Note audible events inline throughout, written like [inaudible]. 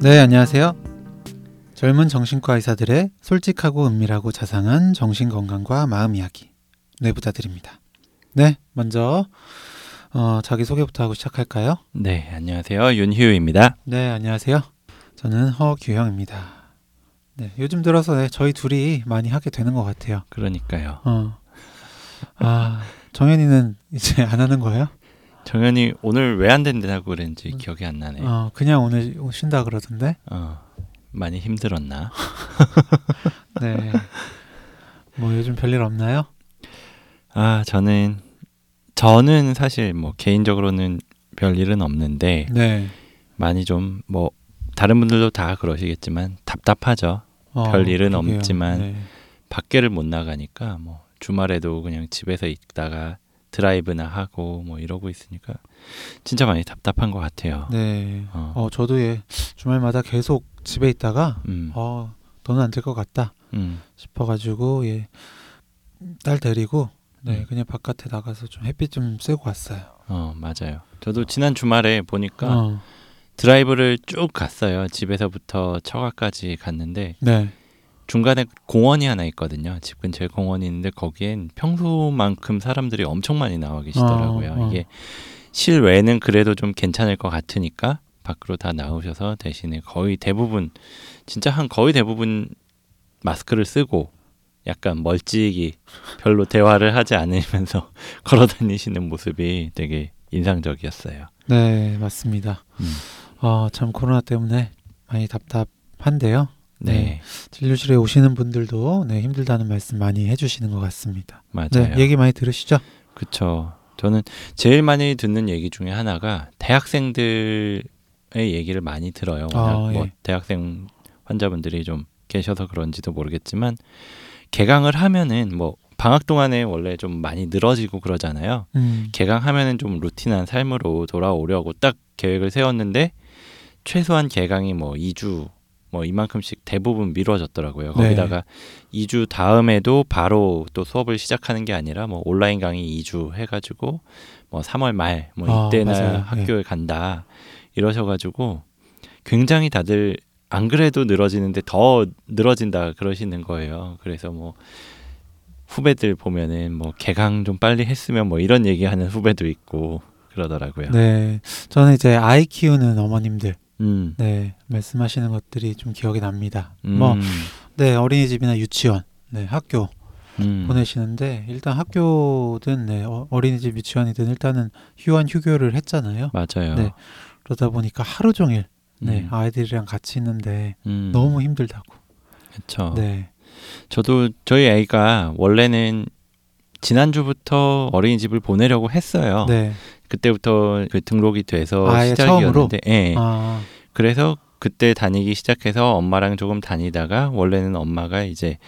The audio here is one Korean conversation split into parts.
네, 안녕하세요. 젊은 정신과 의사들의 솔직하고 은밀하고 자상한 정신 건강과 마음 이야기 내부자들입니다. 네, 먼저 어, 자기 소개부터 하고 시작할까요? 네, 안녕하세요. 윤희우입니다. 네, 안녕하세요. 저는 허규형입니다. 네, 요즘 들어서 네, 저희 둘이 많이 하게 되는 것 같아요. 그러니까요. 어, 아, 정현이는 이제 안 하는 거예요? 정현이 오늘 왜 안 된다고 그랬는지 기억이 안 나네. 어, 어, 그냥 오늘 쉰다 그러던데. 많이 힘들었나? [laughs] 네. 뭐 요즘 별일 없나요? 아, 저는 저는 사실 뭐 개인적으로는 별 일은 없는데 네. 많이 좀 뭐 다른 분들도 다 그러시겠지만 답답하죠. 어, 별 일은 그러게요. 없지만 네. 밖에를 못 나가니까 뭐 주말에도 그냥 집에서 있다가 드라이브나 하고 뭐 이러고 있으니까 진짜 많이 답답한 것 같아요. 네. 어, 어, 저도 예, 주말마다 계속 집에 있다가 음, 어, 너는 안 될 것 같다 음, 싶어가지고 예, 딸 데리고 네, 음. 그냥 바깥에 나가서 좀 햇빛 좀 쐬고 왔어요. 어 맞아요. 저도 지난 주말에 보니까 어, 드라이브를 쭉 갔어요. 집에서부터 처가까지 갔는데 네. 중간에 공원이 하나 있거든요. 집 근처에 공원이 있는데 거기엔 평소만큼 사람들이 엄청 많이 나와 계시더라고요. 어, 어. 이게 실외는 그래도 좀 괜찮을 것 같으니까 밖으로 다 나오셔서 대신에 거의 대부분 진짜 한 거의 대부분 마스크를 쓰고 약간 멀찍이 별로 대화를 하지 않으면서 [laughs] 걸어 다니시는 모습이 되게 인상적이었어요. 네, 맞습니다. 음. 어, 참 코로나 때문에 많이 답답한데요. 네, 네. 진료실에 오시는 분들도 네, 힘들다는 말씀 많이 해주시는 것 같습니다. 맞아요. 네, 얘기 많이 들으시죠? 그쵸. 저는 제일 많이 듣는 얘기 중에 하나가 대학생들의 얘기를 많이 들어요. 아, 뭐 예. 대학생 환자분들이 좀 계셔서 그런지도 모르겠지만 개강을 하면은 뭐 방학 동안에 원래 좀 많이 늘어지고 그러잖아요. 음, 개강하면은 좀 루틴한 삶으로 돌아오려고 딱 계획을 세웠는데 최소한 개강이 뭐 2주 뭐 이만큼씩 대부분 미뤄졌더라고요. 네. 거기다가 2주 다음에도 바로 또 수업을 시작하는 게 아니라 뭐 온라인 강의 2주 해가지고 뭐 3월 말뭐 아, 이때나 맞아요. 학교에 간다 이러셔가지고 굉장히 다들 안 그래도 늘어지는데 더 늘어진다 그러시는 거예요. 그래서 뭐 후배들 보면은 뭐 개강 좀 빨리 했으면 뭐 이런 얘기하는 후배도 있고 그러더라고요. 네. 저는 이제 아이 키우는 어머님들 음. 네, 말씀하시는 것들이 좀 기억이 납니다. 음. 뭐, 네, 어린이집이나 유치원, 네, 학교 음. 보내시는데 일단 학교든 네, 어, 어린이집, 유치원이든 일단은 휴원 휴교를 했잖아요. 맞아요. 네. 그러다 보니까 하루 종일 네, 음. 아이들이랑 같이 있는데 음. 너무 힘들다고. 그렇죠. 네, 저도 저희 아이가 원래는 지난주부터 어린이집을 보내려고 했어요. 네, 그때부터 그 등록이 돼서 아예 시작이었는데, 예. 아, 그래서 그때 다니기 시작해서 엄마랑 조금 다니다가 원래는 엄마가 이제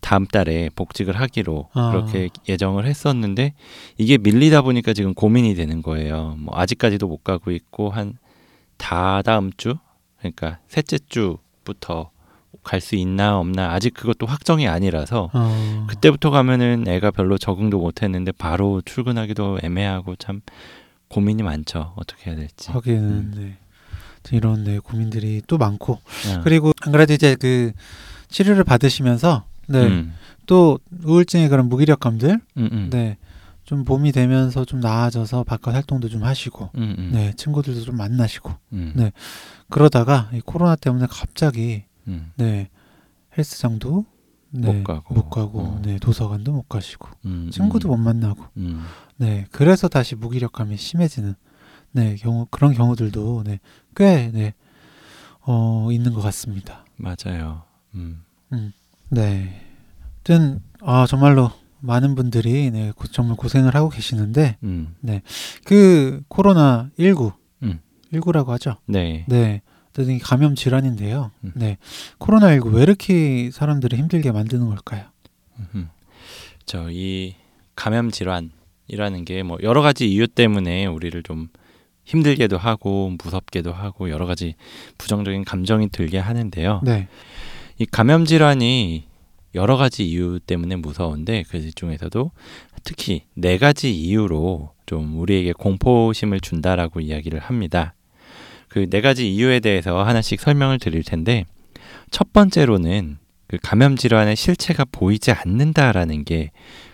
다음 달에 복직을 하기로 아. 그렇게 예정을 했었는데 이게 밀리다 보니까 지금 고민이 되는 거예요. 뭐 아직까지도 못 가고 있고 한 다다음 주 그러니까 셋째 주부터 갈 수 있나 없나 아직 그것도 확정이 아니라서 어, 그때부터 가면은 애가 별로 적응도 못 했는데 바로 출근하기도 애매하고 참 고민이 많죠. 어떻게 해야 될지. 하기는 음. 네. 이런 네, 고민들이 또 많고 어. 그리고 안 그래도 이제 그 치료를 받으시면서 네, 음, 또 우울증의 그런 무기력감들 음, 음. 네. 좀 봄이 되면서 좀 나아져서 바깥 활동도 좀 하시고 음, 음, 네, 친구들도 좀 만나시고 음, 네. 그러다가 이 코로나 때문에 갑자기 음, 네. 헬스장도 네, 못 가고. 못 가고 어. 네, 도서관도 못 가시고 음, 친구도 못 음, 만나고 음, 네. 그래서 다시 무기력감이 심해지는 네, 경우 그런 경우들도 네, 꽤 네. 어, 있는 것 같습니다. 맞아요. 음, 네. 하여튼 아, 정말로 많은 분들이 네, 고- 정말 고생을 하고 계시는데 음, 그 코로나 19 음. 19라고 하죠. 네. 네. 이 감염 질환인데요. 음. 네. 코로나 19 왜 이렇게 사람들을 힘들게 만드는 걸까요? 음. 저이 감염 질환이라는 게 뭐 여러 가지 이유 때문에 우리를 좀 힘들게도 하고 무섭게도 하고 여러 가지 부정적인 감정이 들게 하는데요. 네. 이 감염 질환이 여러 가지 이유 때문에 무서운데 그 중에서도 특히 네 가지 이유로 좀 우리에게 공포심을 준다라고 이야기를 합니다. 그그네 가지 이유에 대해서 하나씩 설명을 드릴 텐데 첫 번째로는 그 감염 질환의 실체가 보이지 않는다라는 게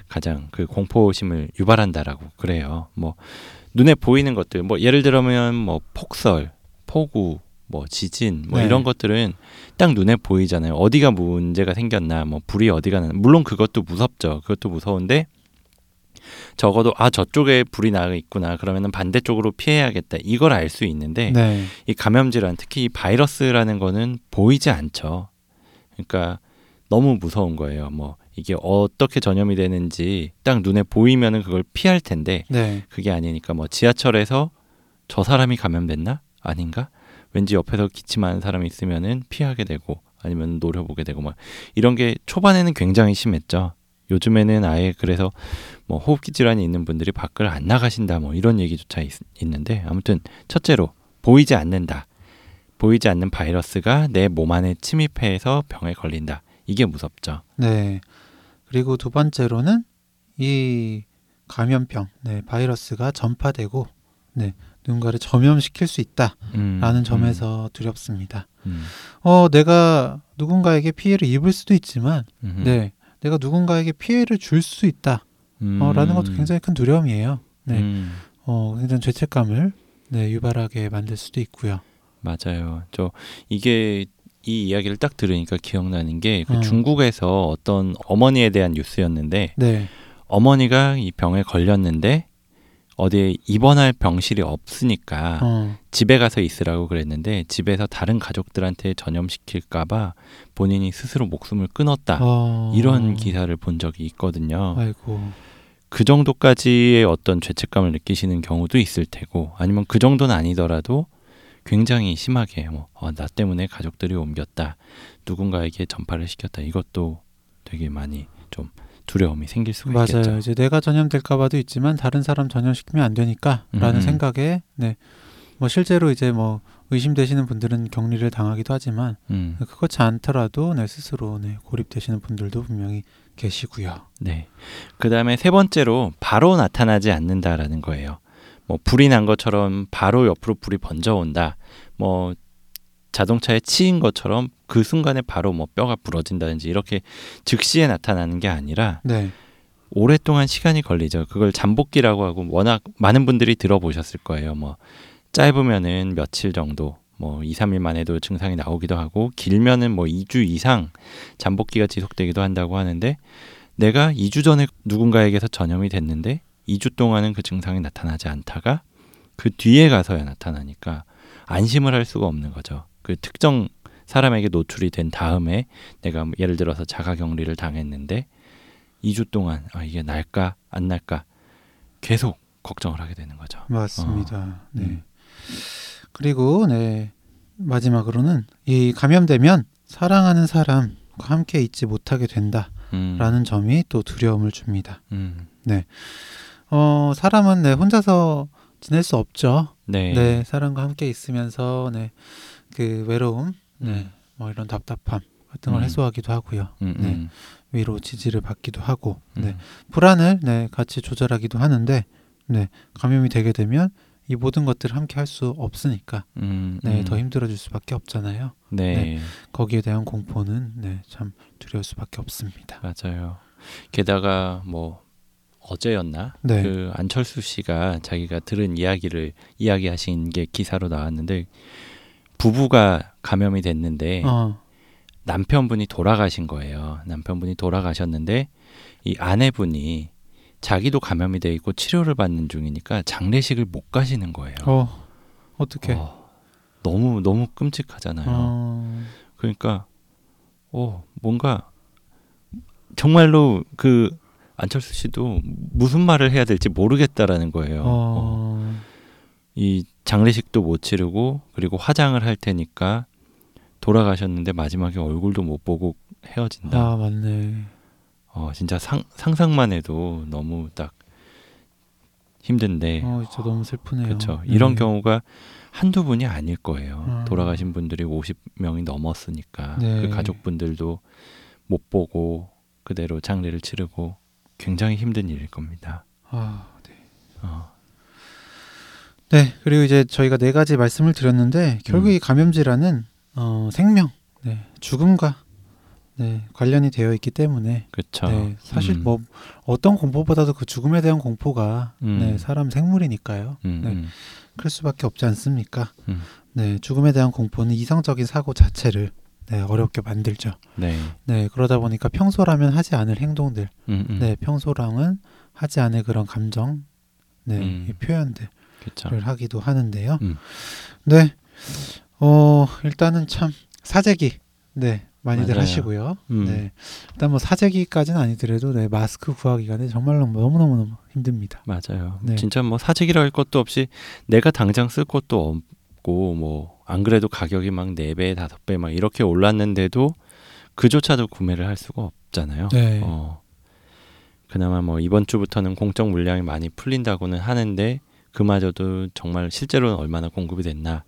가장 그 공포심을 유발한다라고 그래요. 뭐 눈에 보이는 것들 뭐 예를 들면 뭐 폭설, 폭우, 뭐 지진 뭐 네. 이런 것들은 딱 눈에 보이잖아요. 어디가 문제가 생겼나 뭐 불이 어디가 나 물론 그것도 무섭죠. 그것도 무서운데 적어도 아 저쪽에 불이 나 있구나 그러면은 반대쪽으로 피해야겠다 이걸 알 수 있는데 네. 이 감염 질환 특히 이 바이러스라는 거는 보이지 않죠. 그러니까 너무 무서운 거예요. 뭐 이게 어떻게 전염이 되는지 딱 눈에 보이면은 그걸 피할 텐데 네. 그게 아니니까 뭐 지하철에서 저 사람이 감염됐나? 아닌가? 왠지 옆에서 기침하는 사람이 있으면은 피하게 되고 아니면 노려보게 되고 막 이런 게 초반에는 굉장히 심했죠. 요즘에는 아예 그래서 뭐 호흡기 질환이 있는 분들이 밖을 안 나가신다 뭐 이런 얘기조차 있, 있는데 아무튼 첫째로 보이지 않는다. 보이지 않는 바이러스가 내 몸 안에 침입해서 병에 걸린다. 이게 무섭죠. 네. 그리고 두 번째로는 이 감염병, 네, 바이러스가 전파되고 네, 누군가를 전염시킬 수 있다라는 음, 점에서 두렵습니다. 음, 어, 내가 누군가에게 피해를 입을 수도 있지만, 음, 네, 내가 누군가에게 피해를 줄 수 있다. 음, 어, 라는 것도 굉장히 큰 두려움이에요. 네. 음. 어, 굉장히 죄책감을 네, 유발하게 만들 수도 있고요. 맞아요. 저 이게 이 이야기를 딱 들으니까 기억나는 게 그 어. 중국에서 어떤 어머니에 대한 뉴스였는데 네. 어머니가 이 병에 걸렸는데 어디에 입원할 병실이 없으니까 어, 집에 가서 있으라고 그랬는데 집에서 다른 가족들한테 전염시킬까봐 본인이 스스로 목숨을 끊었다. 어, 이런 기사를 본 적이 있거든요. 아이고. 그 정도까지의 어떤 죄책감을 느끼시는 경우도 있을 테고 아니면 그 정도는 아니더라도 굉장히 심하게 뭐, 어, 나 때문에 가족들이 옮겼다 누군가에게 전파를 시켰다 이것도 되게 많이 좀 두려움이 생길 수가 맞아요. 있겠죠. 이제 내가 전염될까 봐도 있지만 다른 사람 전염시키면 안 되니까라는 음. 생각에 네. 뭐 실제로 이제 뭐 의심되시는 분들은 격리를 당하기도 하지만 음, 그렇지 않더라도 네, 스스로 네, 고립되시는 분들도 분명히 계시고요. 네. 그 다음에 세 번째로 바로 나타나지 않는다라는 거예요. 뭐 불이 난 것처럼 바로 옆으로 불이 번져온다. 뭐 자동차에 치인 것처럼 그 순간에 바로 뭐 뼈가 부러진다든지 이렇게 즉시에 나타나는 게 아니라 네. 오랫동안 시간이 걸리죠. 그걸 잠복기라고 하고 워낙 많은 분들이 들어보셨을 거예요. 뭐 짧으면은 며칠 정도, 뭐 2, 3일 만에도 증상이 나오기도 하고 길면은 뭐 2주 이상 잠복기가 지속되기도 한다고 하는데 내가 2주 전에 누군가에게서 전염이 됐는데 2주 동안은 그 증상이 나타나지 않다가 그 뒤에 가서야 나타나니까 안심을 할 수가 없는 거죠. 그 특정 사람에게 노출이 된 다음에 내가 뭐 예를 들어서 자가격리를 당했는데 2주 동안 아 이게 날까 안 날까 계속 걱정을 하게 되는 거죠. 맞습니다. 네. 음. 그리고 네. 마지막으로는 이 감염되면 사랑하는 사람과 함께 있지 못하게 된다라는 음, 점이 또 두려움을 줍니다. 음, 어, 사람은 네, 혼자서 지낼 수 없죠. 네, 네, 사람과 함께 있으면서 네, 그 외로움, 네, 음, 뭐 이런 답답함 같은 걸 음. 해소하기도 하고요. 음, 네. 음, 위로 지지를 받기도 하고, 음, 네, 불안을 네, 같이 조절하기도 하는데, 네, 감염이 되게 되면 이 모든 것들을 함께 할 수 없으니까, 음, 네, 음. 더 힘들어질 수밖에 없잖아요. 네, 네. 거기에 대한 공포는 네, 참 두려울 수밖에 없습니다. 맞아요. 게다가 뭐 어제였나 네, 그 안철수 씨가 자기가 들은 이야기를 이야기하신 게 기사로 나왔는데 부부가 감염이 됐는데 어, 남편분이 돌아가신 거예요. 남편분이 돌아가셨는데 이 아내분이 자기도 감염이 돼 있고 치료를 받는 중이니까 장례식을 못 가시는 거예요. 어, 어떻게? 어, 너무 너무 끔찍하잖아요. 어, 그러니까 어 뭔가 정말로 그 안철수 씨도 무슨 말을 해야 될지 모르겠다라는 거예요. 어, 어, 이 장례식도 못 치르고 그리고 화장을 할 테니까 돌아가셨는데 마지막에 얼굴도 못 보고 헤어진다. 아 맞네. 어 진짜 상, 상상만 해도 너무 딱 힘든데 어, 진짜 너무 슬프네요. 그렇죠. 네. 이런 경우가 한두 분이 아닐 거예요. 음. 돌아가신 분들이 50명이 넘었으니까 네. 그 가족분들도 못 보고 그대로 장례를 치르고 굉장히 힘든 일일 겁니다. 아, 네. 어, 네, 그리고 이제 저희가 네 가지 말씀을 드렸는데 결국 음. 이 감염 질환은 어, 생명, 네, 죽음과 네, 관련이 되어 있기 때문에 그렇죠. 네, 사실 음. 뭐 어떤 공포보다도 그 죽음에 대한 공포가 음. 네, 사람 생물이니까요. 음, 네. 음. 클 수밖에 없지 않습니까? 음. 네, 죽음에 대한 공포는 이성적인 사고 자체를 네, 어렵게 만들죠. 네. 네, 그러다 보니까 평소라면 하지 않을 행동들, 음, 음. 네, 평소랑은 하지 않을 그런 감정, 네, 음. 이 표현들을 그렇죠. 하기도 하는데요. 음. 네, 어, 일단은 참 사재기, 네, 많이들 맞아요. 하시고요. 음. 네, 일단 뭐 사재기까지는 아니더라도 네, 마스크 구하기가 네, 정말로 너무 너무 너무 힘듭니다. 맞아요. 네. 진짜 뭐 사재기라 할 것도 없이 내가 당장 쓸 것도 없고 뭐 안 그래도 가격이 막 네 배, 다섯 배 막 이렇게 올랐는데도 그조차도 구매를 할 수가 없잖아요. 네, 어. 그나마 뭐 이번 주부터는 공적 물량이 많이 풀린다고는 하는데 그마저도 정말 실제로는 얼마나 공급이 됐나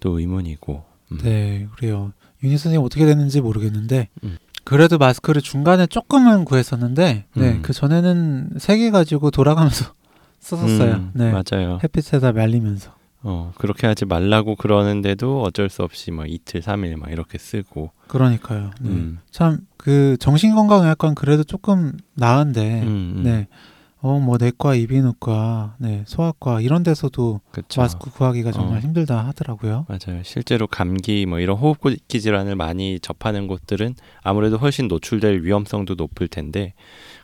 또 의문이고. 음. 네, 그래요. 유니 선생님 어떻게 됐는지 모르겠는데 음. 그래도 마스크를 중간에 조금은 구했었는데, 네, 음. 그 전에는 세 개 가지고 돌아가면서 [laughs] 썼었어요. 음, 네, 맞아요. 햇빛에다 말리면서. 어, 그렇게 하지 말라고 그러는데도 어쩔 수 없이 막 이틀, 삼일 막 이렇게 쓰고. 그러니까요. 네. 음. 참그 정신 건강의학과는 그래도 조금 나은데, 음, 음. 네, 어 뭐 내과, 이비인후과, 네, 소아과 이런 데서도 그쵸. 마스크 구하기가 정말 어. 힘들다 하더라고요. 맞아요. 실제로 감기 뭐 이런 호흡기 질환을 많이 접하는 곳들은 아무래도 훨씬 노출될 위험성도 높을 텐데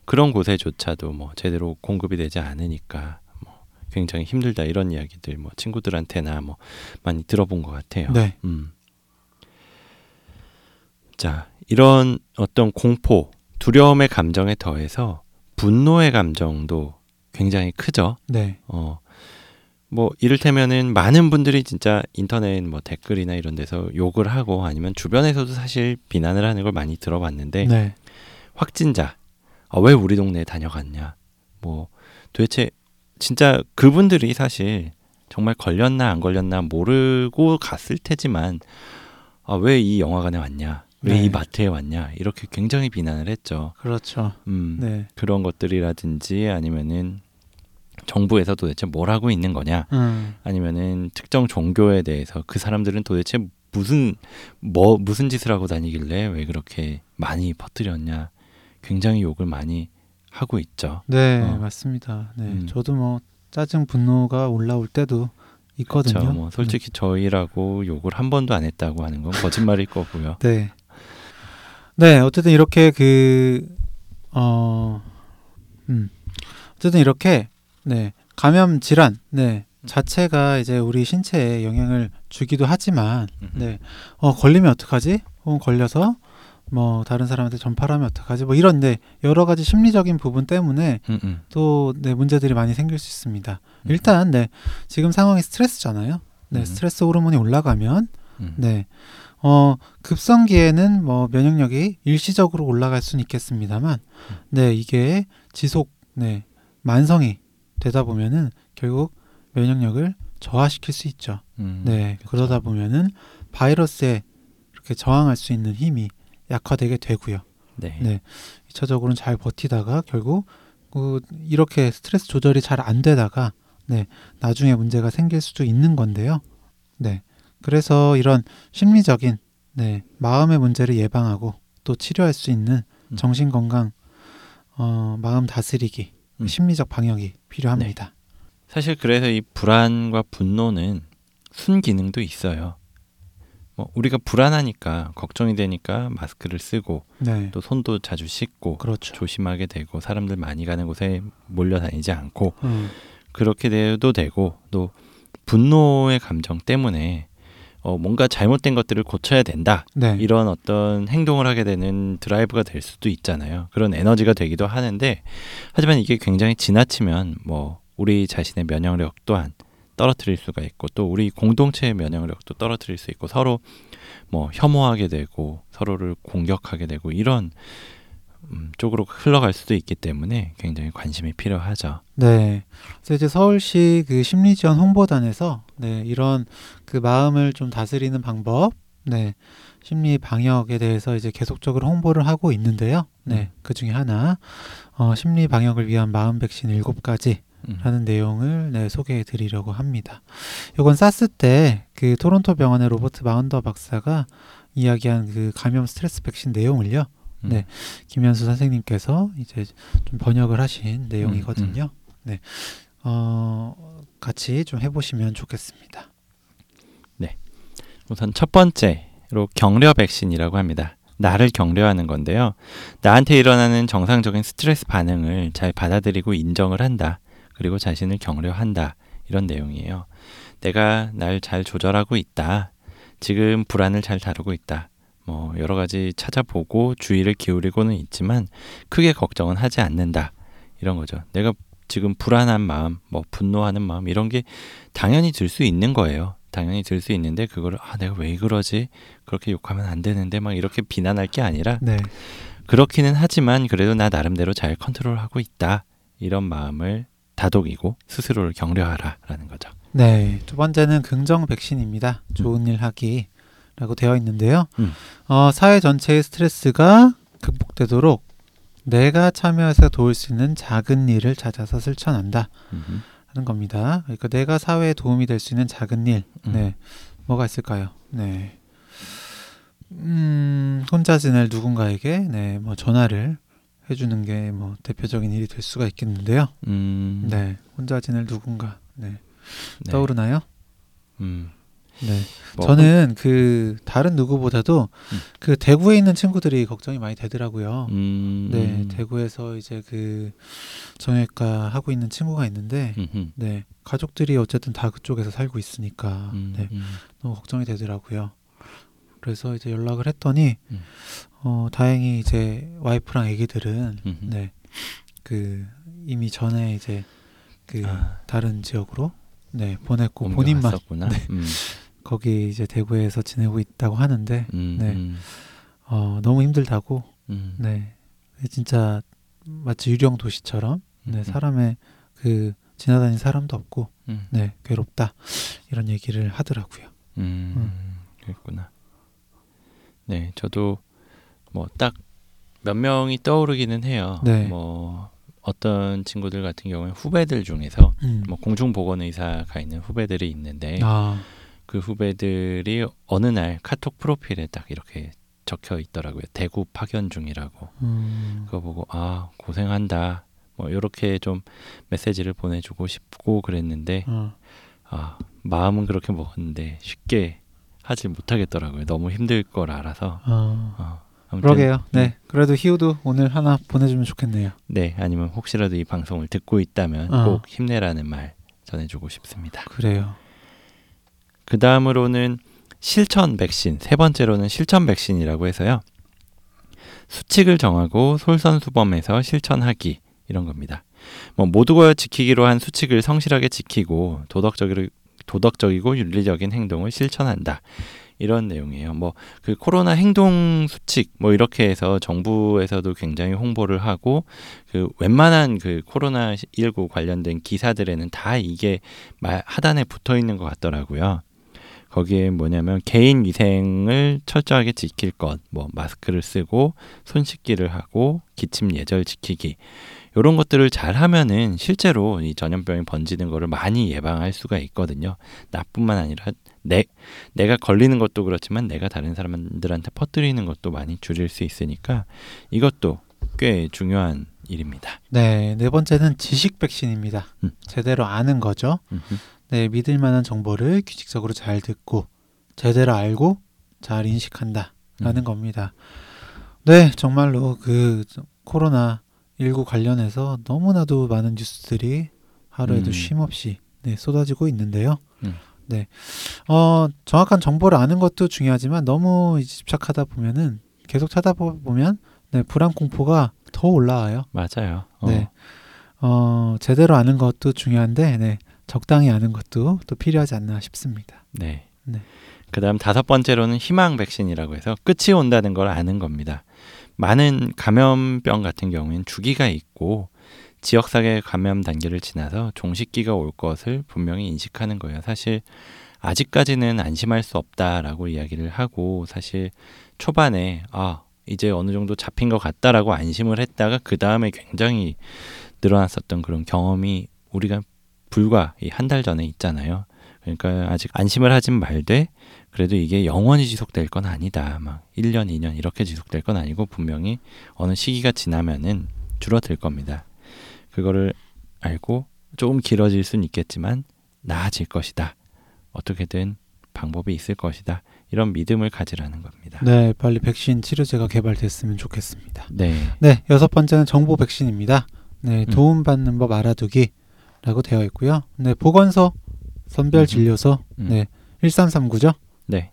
그런 곳에조차도 뭐 제대로 공급이 되지 않으니까 뭐 굉장히 힘들다 이런 이야기들 뭐 친구들한테나 뭐 많이 들어본 것 같아요. 네, 음. 자, 이런 어떤 공포, 두려움의 감정에 더해서 분노의 감정도 굉장히 크죠. 네, 어, 뭐 이를테면은 많은 분들이 진짜 인터넷 뭐 댓글이나 이런 데서 욕을 하고 아니면 주변에서도 사실 비난을 하는 걸 많이 들어봤는데 네, 확진자 아, 왜 우리 동네에 다녀갔냐? 뭐 도대체 진짜 그분들이 사실 정말 걸렸나 안 걸렸나 모르고 갔을 테지만 아, 왜 이 영화관에 왔냐 왜이 네. 마트에 왔냐 이렇게 굉장히 비난을 했죠. 그렇죠. 음, 네, 그런 것들이라든지 아니면은 정부에서 도대체 뭘 하고 있는 거냐 음, 아니면은 특정 종교에 대해서 그 사람들은 도대체 무슨 뭐 무슨 짓을 하고 다니길래 왜 그렇게 많이 퍼뜨렸냐 굉장히 욕을 많이 하고 있죠. 네, 어. 맞습니다. 네, 음. 저도 뭐 짜증, 분노가 올라올 때도 있거든요. 그렇죠. 뭐 솔직히 저희라고 욕을 한 번도 안 했다고 하는 건 거짓말일 거고요. 네. 네, 어쨌든 이렇게 그, 어, 음, 어쨌든 이렇게, 네, 감염 질환, 네, 자체가 이제 우리 신체에 영향을 주기도 하지만, 네, 어, 걸리면 어떡하지? 혹은 걸려서, 뭐, 다른 사람한테 전파를 하면 어떡하지? 뭐, 이런, 네, 여러 가지 심리적인 부분 때문에. 또, 네, 문제들이 많이 생길 수 있습니다. 음. 일단, 네, 지금 상황이 스트레스잖아요. 네, 음. 스트레스 호르몬이 올라가면, 음. 네. 어, 급성기에는 뭐 면역력이 일시적으로 올라갈 수는 있겠습니다만, 네, 이게 지속, 네, 만성이 되다 보면은 결국 면역력을 저하시킬 수 있죠. 음, 네, 그쵸. 그러다 보면은 바이러스에 이렇게 저항할 수 있는 힘이 약화되게 되고요. 네. 네, 2차적으로는 잘 버티다가 결국 그 이렇게 스트레스 조절이 잘 안 되다가 네, 나중에 문제가 생길 수도 있는 건데요. 네. 그래서 이런 심리적인 네, 마음의 문제를 예방하고 또 치료할 수 있는 음. 정신 건강 어, 마음 다스리기, 음. 심리적 방역이 필요합니다. 사실 그래서 이 불안과 분노는 순기능도 있어요. 뭐 우리가 불안하니까 걱정이 되니까 마스크를 쓰고 네. 또 손도 자주 씻고 그렇죠. 조심하게 되고 사람들 많이 가는 곳에 몰려 다니지 않고 음, 그렇게 돼도 되고 또 분노의 감정 때문에 어, 뭔가 잘못된 것들을 고쳐야 된다 네. 이런 어떤 행동을 하게 되는 드라이브가 될 수도 있잖아요. 그런 에너지가 되기도 하는데 하지만 이게 굉장히 지나치면 뭐 우리 자신의 면역력 또한 떨어뜨릴 수가 있고 또 우리 공동체의 면역력도 떨어뜨릴 수 있고 서로 뭐 혐오하게 되고 서로를 공격하게 되고 이런 음, 쪽으로 흘러갈 수도 있기 때문에 굉장히 관심이 필요하죠. 네. 그래서 이제 서울시 그 심리 지원 홍보단에서 네, 이런 그 마음을 좀 다스리는 방법, 네, 심리 방역에 대해서 이제 계속적으로 홍보를 하고 있는데요. 네, 음. 그 중에 하나, 어, 심리 방역을 위한 마음 백신 일곱 가지, 음. 라는 내용을 네, 소개해 드리려고 합니다. 이건 사스 때 그 토론토 병원의 로버트 마운더 박사가 이야기한 그 감염 스트레스 백신 내용을요. 음. 네. 김현수 선생님께서 이제 좀 번역을 하신 내용이거든요. 음, 네. 어, 같이 좀 해보시면 좋겠습니다. 우선 첫 번째로 격려 백신이라고 합니다. 나를 격려하는 건데요. 나한테 일어나는 정상적인 스트레스 반응을 잘 받아들이고 인정을 한다. 그리고 자신을 격려한다. 이런 내용이에요. 내가 날 잘 조절하고 있다. 지금 불안을 잘 다루고 있다. 뭐 여러 가지 찾아보고 주의를 기울이고는 있지만 크게 걱정은 하지 않는다. 이런 거죠. 내가 지금 불안한 마음, 뭐 분노하는 마음 이런 게 당연히 들 수 있는 거예요. 당연히 들 수 있는데 그거를 아 내가 왜 그러지? 그렇게 욕하면 안 되는데 막 이렇게 비난할 게 아니라 네. 그렇기는 하지만 그래도 나 나름대로 잘 컨트롤하고 있다. 이런 마음을 다독이고 스스로를 격려하라라는 거죠. 네. 두 번째는 긍정 백신입니다. 좋은 일 하기 라고 되어 있는데요. 음. 어, 사회 전체의 스트레스가 극복되도록 내가 참여해서 도울 수 있는 작은 일을 찾아서 실천한다. 음흠. 하는 겁니다. 그러니까 내가 사회에 도움이 될 수 있는 작은 일, 음. 네, 뭐가 있을까요? 네, 음, 혼자 지낼 누군가에게, 네, 뭐 전화를 해 주는 게 뭐 대표적인 일이 될 수가 있겠는데요. 음, 네, 혼자 지낼 누군가, 네, 네. 떠오르나요? 음, 네, 뭐 저는 그 다른 누구보다도 음. 그 대구에 있는 친구들이 걱정이 많이 되더라고요. 음, 네, 음, 대구에서 이제 그 정형외과 하고 있는 친구가 있는데, 음흠. 네, 가족들이 어쨌든 다 그쪽에서 살고 있으니까, 음, 네, 음, 너무 걱정이 되더라고요. 그래서 이제 연락을 했더니, 음. 어, 다행히 이제 와이프랑 애기들은, 음흠. 네, 그, 이미 전에 이제 그 아, 다른 지역으로, 네, 보냈고, 본인만. [laughs] 네. 음, 거기 이제 대구에서 지내고 있다고 하는데, 음, 네. 음, 어, 너무 힘들다고, 음, 네, 진짜 마치 유령 도시처럼, 네, 음. 사람의 그, 지나다니는 사람도 없고, 음, 네, 괴롭다. 이런 얘기를 하더라고요. 음, 그랬구나. 네, 저도 뭐 딱 몇 명이 떠오르기는 해요. 네. 뭐 어떤 친구들 같은 경우에 후배들 중에서 음. 뭐 공중보건의사가 있는 후배들이 있는데 아, 그 후배들이 어느 날 카톡 프로필에 딱 이렇게 적혀 있더라고요. 대구 파견 중이라고. 음, 그거 보고 아 고생한다. 뭐 이렇게 좀 메시지를 보내주고 싶고 그랬는데 어, 아 마음은 그렇게 먹었는데 쉽게 하질 못하겠더라고요. 너무 힘들 걸 알아서. 어. 어, 아무튼 그러게요. 네. 그래도 희우도 오늘 하나 보내주면 좋겠네요. 네 아니면 혹시라도 이 방송을 듣고 있다면 어. 꼭 힘내라는 말 전해주고 싶습니다. 그래요. 그 다음으로는 실천 백신, 세 번째로는 실천 백신이라고 해서요. 수칙을 정하고 솔선수범해서 실천하기 이런 겁니다. 뭐 모두가 지키기로 한 수칙을 성실하게 지키고 도덕적이고 도덕적이고 윤리적인 행동을 실천한다. 이런 내용이에요. 뭐 그 코로나 행동 수칙 뭐 이렇게 해서 정부에서도 굉장히 홍보를 하고 그 웬만한 그 코로나 19 관련된 기사들에는 다 이게 말 하단에 붙어 있는 것 같더라고요. 거기에 뭐냐면 개인 위생을 철저하게 지킬 것, 뭐 마스크를 쓰고 손 씻기를 하고 기침 예절 지키기 이런 것들을 잘 하면은 실제로 이 전염병이 번지는 거를 많이 예방할 수가 있거든요. 나뿐만 아니라 내 내가 걸리는 것도 그렇지만 내가 다른 사람들한테 퍼뜨리는 것도 많이 줄일 수 있으니까 이것도 꽤 중요한 일입니다. 네. 네 번째는 지식 백신입니다. 음. 제대로 아는 거죠. 음흠. 네. 믿을 만한 정보를 규칙적으로 잘 듣고 제대로 알고 잘 인식한다. 라는 음. 겁니다. 네. 정말로 그 코로나 19 관련해서 너무나도 많은 뉴스들이 하루에도 음. 쉼 없이 네, 쏟아지고 있는데요. 음. 네. 어, 정확한 정보를 아는 것도 중요하지만 너무 집착하다 보면은 계속 찾아보면 네, 불안 공포가 더 올라와요. 맞아요. 어. 네. 어, 제대로 아는 것도 중요한데 네, 적당히 아는 것도 또 필요하지 않나 싶습니다. 네. 네. 그다음 다섯 번째로는 희망 백신이라고 해서 끝이 온다는 걸 아는 겁니다. 많은 감염병 같은 경우에는 주기가 있고 지역사회 감염 단계를 지나서 종식기가 올 것을 분명히 인식하는 거예요. 사실 아직까지는 안심할 수 없다라고 이야기를 하고 사실 초반에 아 이제 어느 정도 잡힌 것 같다라고 안심을 했다가 그 다음에 굉장히 늘어났었던 그런 경험이 우리가 불과 이한달 전에 있잖아요. 그러니까 아직 안심을 하진 말되 그래도 이게 영원히 지속될 건 아니다. 막 1년, 2년 이렇게 지속될 건 아니고 분명히 어느 시기가 지나면은 줄어들 겁니다. 그거를 알고 조금 길어질 수는 있겠지만 나아질 것이다. 어떻게든 방법이 있을 것이다. 이런 믿음을 가지라는 겁니다. 네, 빨리 백신 치료제가 개발됐으면 좋겠습니다. 네. 네, 여섯 번째는 정보 백신입니다. 네, 음. 도움받는 법 알아두기 라고 되어 있고요. 네, 보건소, 선별 음흠. 진료소, 음. 네, 1339죠. 네.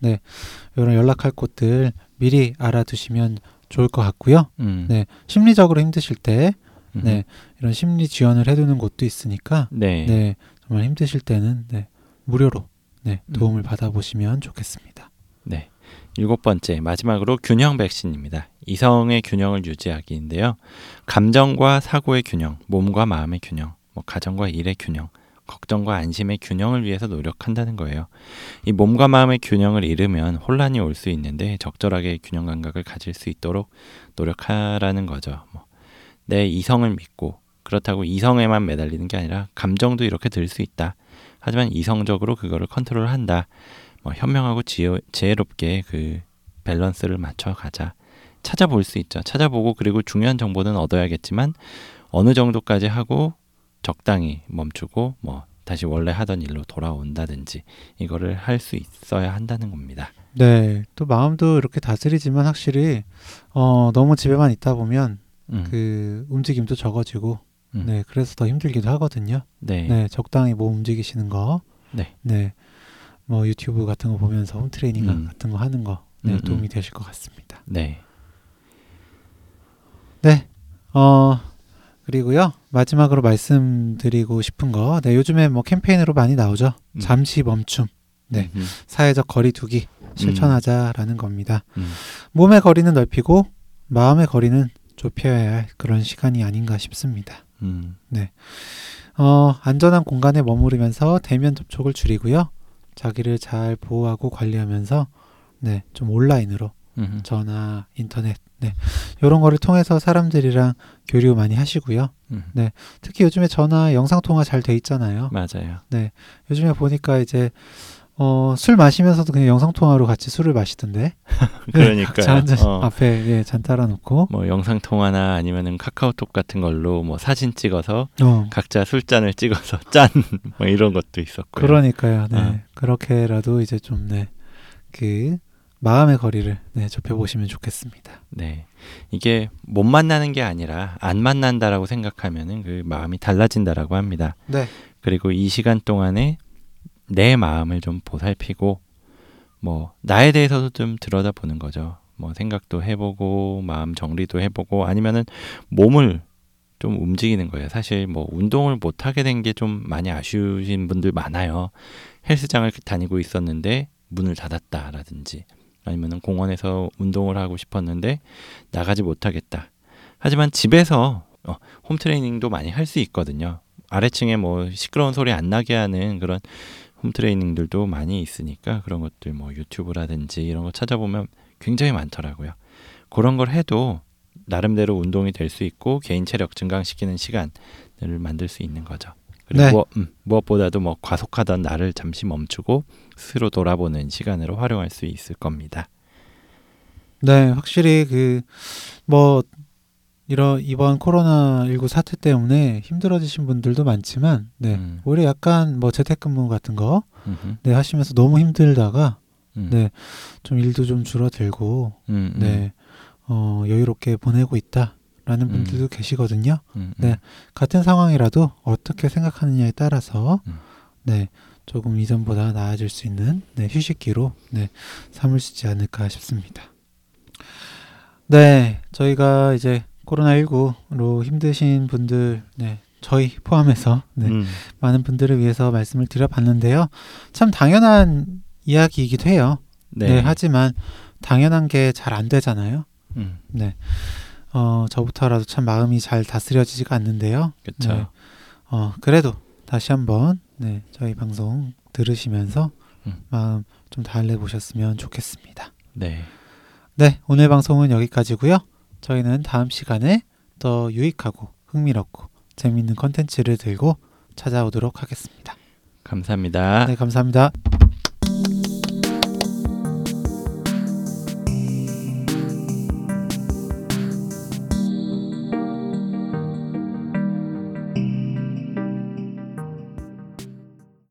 이런 연락할 곳들 미리 알아두시면 좋을 것 같고요. 음. 네, 심리적으로 힘드실 때 음. 네, 이런 심리 지원을 해두는 곳도 있으니까 네. 네, 정말 힘드실 때는 네, 무료로 네, 음. 도움을 받아보시면 좋겠습니다. 네. 일곱 번째 마지막으로 균형 백신입니다. 이성의 균형을 유지하기인데요. 감정과 사고의 균형, 몸과 마음의 균형, 뭐 가정과 일의 균형, 걱정과 안심의 균형을 위해서 노력한다는 거예요. 이 몸과 마음의 균형을 잃으면 혼란이 올 수 있는데 적절하게 균형 감각을 가질 수 있도록 노력하라는 거죠. 뭐, 내 이성을 믿고 그렇다고 이성에만 매달리는 게 아니라 감정도 이렇게 들 수 있다. 하지만 이성적으로 그거를 컨트롤한다. 뭐 현명하고 지혜, 지혜롭게 그 밸런스를 맞춰 가자. 찾아볼 수 있죠. 찾아보고 그리고 중요한 정보는 얻어야겠지만 어느 정도까지 하고 적당히 멈추고 뭐 다시 원래 하던 일로 돌아온다든지 이거를 할 수 있어야 한다는 겁니다. 네, 또 마음도 이렇게 다스리지만 확실히 어, 너무 집에만 있다 보면 음, 그 움직임도 적어지고 음. 네, 그래서 더 힘들기도 하거든요. 네. 네, 적당히 몸 움직이시는 거, 네. 네, 뭐 유튜브 같은 거 보면서 홈 트레이닝 음. 같은 거 하는 거 네, 음, 음. 도움이 되실 것 같습니다. 네. 네, 어 그리고요 마지막으로 말씀드리고 싶은 거, 네, 요즘에 뭐 캠페인으로 많이 나오죠. 음. 잠시 멈춤, 네. 음, 사회적 거리두기 실천하자라는 겁니다. 음. 몸의 거리는 넓히고 마음의 거리는 좁혀야 할 그런 시간이 아닌가 싶습니다. 음. 어, 안전한 공간에 머무르면서 대면 접촉을 줄이고요. 자기를 잘 보호하고 관리하면서 네, 좀 온라인으로 음. 전화, 인터넷, 네, 이런 거를 통해서 사람들이랑 교류 많이 하시고요. 음. 특히 요즘에 전화, 영상 통화 잘 돼 있잖아요. 맞아요. 요즘에 보니까 이제 어, 술 마시면서도 그냥 영상 통화로 같이 술을 마시던데. [laughs] 그러니까요. [laughs] 잔, 잔, 어. 앞에 예, 잔 따라 놓고. 뭐 영상 통화나 아니면은 카카오톡 같은 걸로 뭐 사진 찍어서 어, 각자 술잔을 찍어서 [laughs] 짠뭐 이런 것도 있었고요. 그러니까요. 네. 어. 그렇게라도 이제 좀 네. 그 마음의 거리를 네, 좁혀 보시면 좋겠습니다. 네. 이게 못 만나는 게 아니라 안 만난다라고 생각하면은 그 마음이 달라진다라고 합니다. 네. 그리고 이 시간 동안에 내 마음을 좀 보살피고 뭐 나에 대해서도 좀 들여다보는 거죠. 뭐 생각도 해보고 마음 정리도 해보고 아니면은 몸을 좀 움직이는 거예요. 사실 뭐 운동을 못 하게 된 게 좀 많이 아쉬우신 분들 많아요. 헬스장을 다니고 있었는데 문을 닫았다라든지 아니면은 공원에서 운동을 하고 싶었는데 나가지 못하겠다. 하지만 집에서 어, 홈 트레이닝도 많이 할 수 있거든요. 아래층에 뭐 시끄러운 소리 안 나게 하는 그런 홈 트레이닝들도 많이 있으니까 그런 것들 뭐 유튜브라든지 이런 거 찾아보면 굉장히 많더라고요. 그런 걸 해도 나름대로 운동이 될 수 있고 개인 체력 증강시키는 시간을 만들 수 있는 거죠. 그리고 네. 뭐, 음, 무엇보다도 뭐 과속하던 나를 잠시 멈추고 스스로 돌아보는 시간으로 활용할 수 있을 겁니다. 네, 확실히 그 뭐 이런 이번 코로나 19 사태 때문에 힘들어지신 분들도 많지만 네. 음. 오히려 약간 뭐 재택근무 같은 거 음흠. 네, 하시면서 너무 힘들다가 음. 네. 좀 일도 좀 줄어들고 음, 음. 네. 어, 여유롭게 보내고 있다 라는 음. 분들도 계시거든요. 음, 음. 네. 같은 상황이라도 어떻게 생각하느냐에 따라서 음. 네 조금 이전보다 나아질 수 있는 네, 휴식기로 네 삼을 수 있지 않을까 싶습니다. 네 저희가 이제 코로나 19로 힘드신 분들 네 저희 포함해서 네, 음. 많은 분들을 위해서 말씀을 드려봤는데요. 참 당연한 이야기이기도 해요. 네. 네, 하지만 당연한 게 잘 안 되잖아요. 음. 네. 어, 저부터라도 참 마음이 잘 다스려지지가 않는데요. 그렇죠. 네. 어, 그래도 다시 한번 네, 저희 방송 들으시면서 음. 마음 좀 달래보셨으면 좋겠습니다. 네. 네, 오늘 방송은 여기까지고요. 저희는 다음 시간에 더 유익하고 흥미롭고 재미있는 컨텐츠를 들고 찾아오도록 하겠습니다. 감사합니다. 네, 감사합니다.